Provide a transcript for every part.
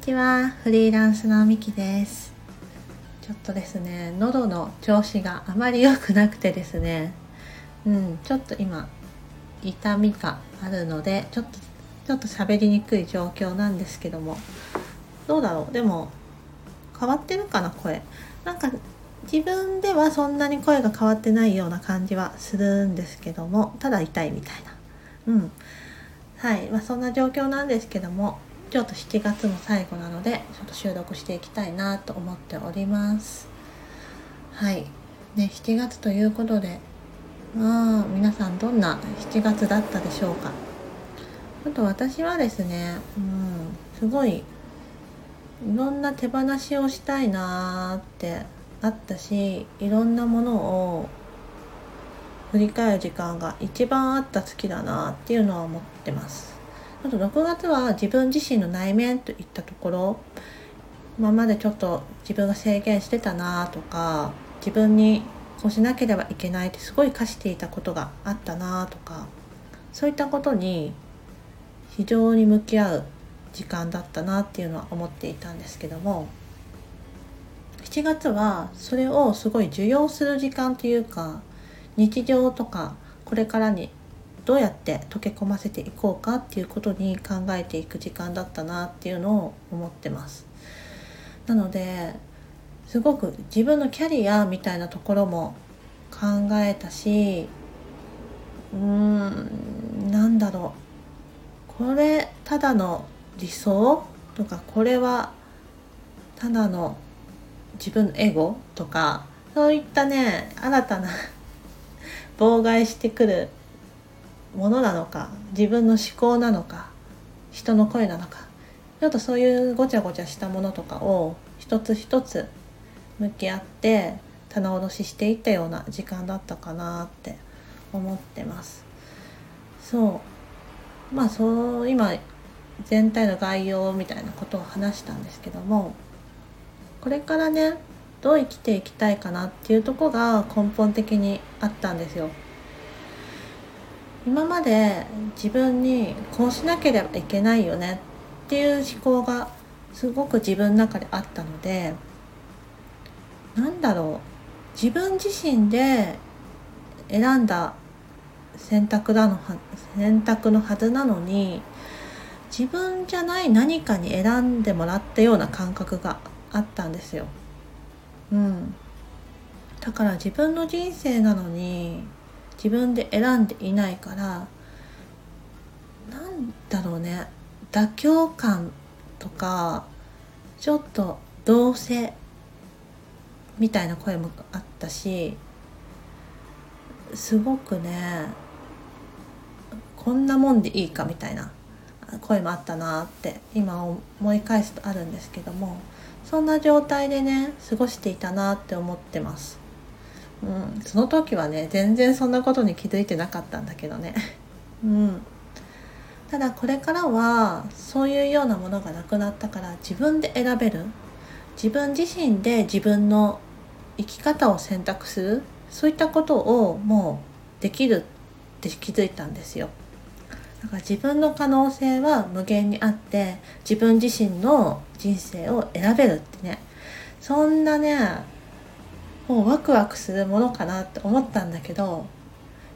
ちは。フリーランスのみきです。ちょっとですね喉の調子があまり良くなくてですね。うんちょっと今痛みがあるのでちょっとちょっと喋りにくい状況なんですけども。どうだろう？でも変わってるかな？声。なんか自分ではそんなに声が変わってないような感じはするんですけどもただ痛いみたいな。うん。はい、まあ、そんな状況なんですけどもちょっと7月も最後なのでちょっと収録していきたいなと思っております。はい。ね7月ということでまあ皆さんどんな7月だったでしょうか？あと私はですねうんすごいいろんな手放しをしたいなーってあったしいろんなものを振り返る時間が一番あった月だなっていうのは思ってます。あと6月は自分自身の内面といったところ今までちょっと自分が制限してたなとか自分にこうしなければいけないってすごい課していたことがあったなとかそういったことに非常に向き合う時間だったなっていうのは思っていたんですけども7月はそれをすごい受容する時間というか日常とかこれからにどうやって溶け込ませていこうかっていうことに考えていく時間だったなっていうのを思ってます。なのですごく自分のキャリアみたいなところも考えたしうーんなんだろう。これただの理想とかこれはただの自分のエゴとかそういったね新たな 妨害してくるものなのか自分の思考なのか人の声なのか。ちょっとそういうごちゃごちゃしたものとかを一つ一つ向き合って棚卸ししていったような時間だったかなって思ってます。そう。まあそう今全体の概要みたいなことを話したんですけどもこれからねどう生きていきたいかなっていうとこが根本的にあったんですよ。今まで自分にこうしなければいけないよねっていう思考がすごく自分の中であったのでなんだろう自分自身で選んだ選択だのは選択のはずなのに自分じゃない何かに選んでもらったような感覚があったんですよ。うん、だから自分の人生なのに自分で選んでいないからなんだろうね。妥協感とかちょっとどうせみたいな声もあったしすごくねこんなもんでいいかみたいな声もあったなって今思い返すとあるんですけどもそんな状態でね過ごしていたなって思ってます。うん、その時はね全然そんなことに気づいてなかったんだけどね、うん、ただこれからはそういうようなものがなくなったから自分で選べる。自分自身で自分の生き方を選択する。そういったことをもうできるって気づいたんですよ。だから自分の可能性は無限にあって自分自身の人生を選べるってね。そんなねもうワクワクするものかなって思ったんだけど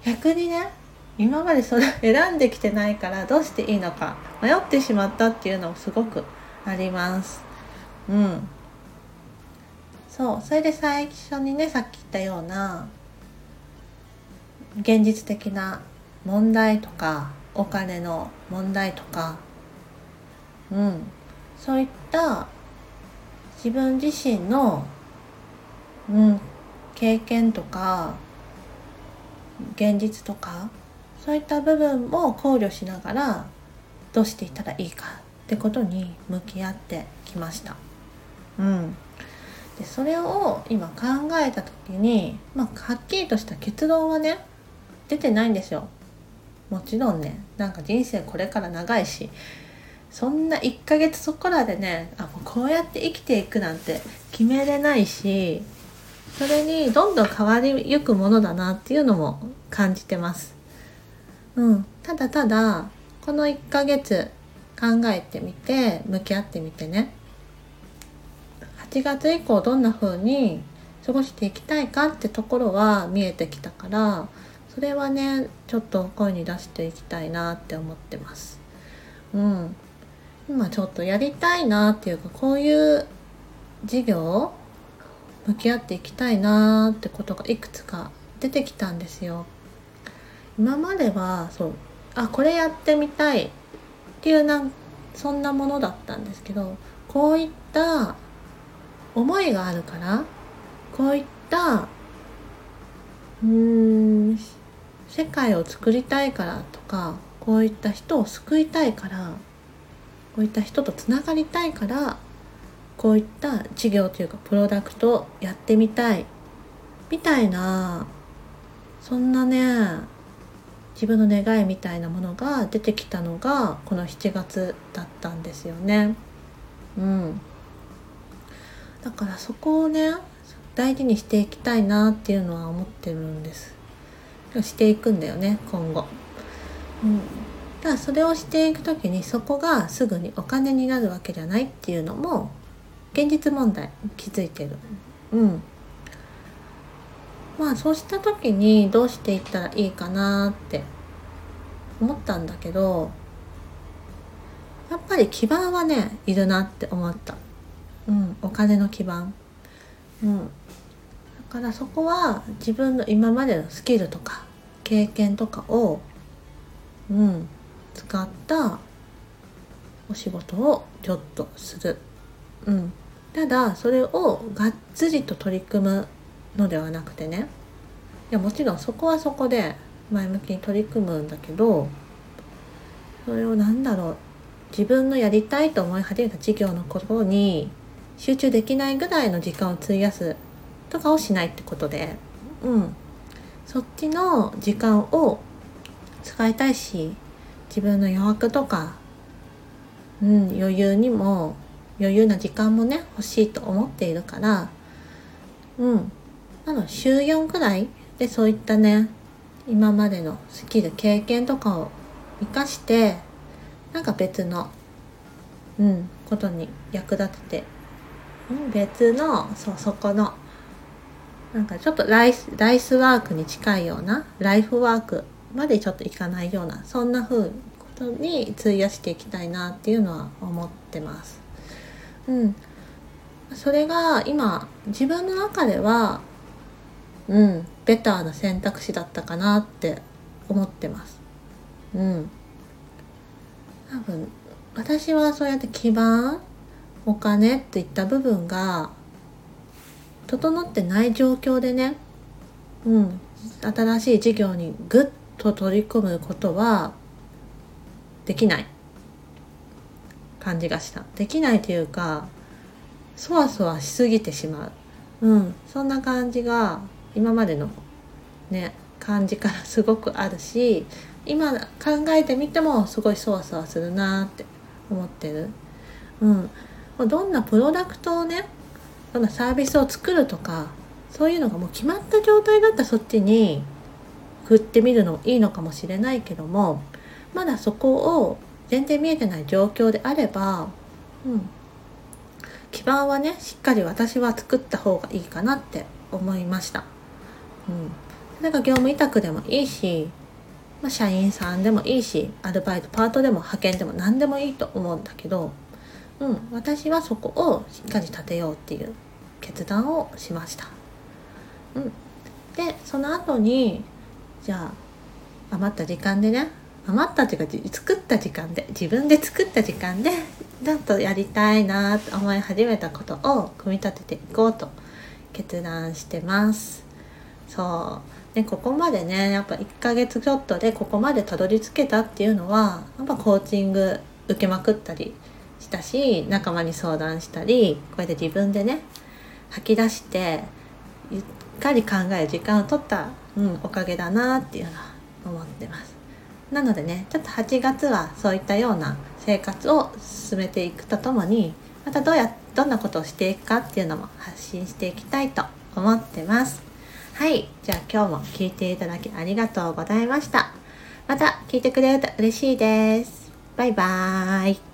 逆にね今までそれ 選んできてないからどうしていいのか迷ってしまったっていうのもすごくあります。うん。そうそれで最初にねさっき言ったような現実的な問題とかお金の問題とかうん。そういった自分自身のうん、経験とか現実とかそういった部分も考慮しながらどうしていったらいいかってことに向き合ってきました。うん、でそれを今考えた時に、まあ、はっきりとした結論はね出てないんですよ。もちろんねなんか人生これから長いしそんな1ヶ月そこらでねあもうこうやって生きていくなんて決めれないしそれにどんどん変わりゆくものだなっていうのも感じてます。うん、ただただこの1ヶ月考えてみて向き合ってみてね。8月以降どんな風に過ごしていきたいかってところは見えてきたからそれはねちょっと声に出していきたいなって思ってます。うん。今ちょっとやりたいなっていうかこういう事業向き合っていきたいなーってことがいくつか出てきたんですよ。今まではそうあこれやってみたいっていうなそんなものだったんですけどこういった思いがあるからこういったうーん世界を作りたいからとかこういった人を救いたいからこういった人とつながりたいからこういった事業というかプロダクトをやってみたい。みたいなそんなね自分の願いみたいなものが出てきたのがこの7月だったんですよね。うん、だからそこをね大事にしていきたいなっていうのは思ってるんです。していくんだよね今後、うん、だからそれをしていく時にそこがすぐにお金になるわけじゃないっていうのも現実問題気づいてる。うん。まあそうした時にどうしていったらいいかなって思ったんだけどやっぱり基盤はねいるなって思った。うん。お金の基盤。うん。だからそこは自分の今までのスキルとか経験とかをうん。使ったお仕事をちょっとする。うんただそれをがっつりと取り組むのではなくてね。いやもちろんそこはそこで前向きに取り組むんだけどそれを何だろう。自分のやりたいと思い始めた事業のことに集中できないぐらいの時間を費やすとかをしないってことで。うん。そっちの時間を使いたいし自分の余白とか、うん、余裕にも余裕な時間もね欲しいと思っているからうんなの週4くらいでそういったね今までのスキル経験とかを生かしてなんか別のうんことに役立てて、うん、別のそうそこのなんかちょっとライスライスワークに近いようなライフワークまでちょっといかないようなそんな風ことに費やしていきたいなっていうのは思ってます。うん、それが今自分の中ではうんベターな選択肢だったかなって思ってます。うん、多分私はそうやって基盤お金といった部分が整ってない状況でね、うん、新しい事業にぐっと取り組むことはできない。感じがした。できないというかそわそわしすぎてしまう、うん、そんな感じが今までのね感じからすごくあるし今考えてみてもすごいそわそわするなって思ってる、うん、どんなプロダクトをねどんなサービスを作るとかそういうのがもう決まった状態だったらそっちに振ってみるのもいいのかもしれないけどもまだそこを全然見えてない状況であれば、うん、基盤はねしっかり私は作った方がいいかなって思いました。うん、それが業務委託でもいいし、まあ、社員さんでもいいしアルバイトパートでも派遣でも何でもいいと思うんだけど、うん、私はそこをしっかり立てようっていう決断をしました。うん、でその後にじゃあ余った時間でね余ったっていうか作った時間で自分で作った時間でちょっとやりたいなと思い始めたことを組み立てていこうと決断してます。そう。でここまでねやっぱ1ヶ月ちょっとでここまでたどり着けたっていうのはやっぱコーチング受けまくったりしたし仲間に相談したりこうやって自分でね吐き出してゆっかり考える時間を取った、うん、おかげだなっていうのは思ってます。なのでねちょっと8月はそういったような生活を進めていくとともにまたどうやどんなことをしていくかっていうのも発信していきたいと思ってます。はいじゃあ今日も聞いていただきありがとうございました。また聞いてくれると嬉しいです。バイバーイ。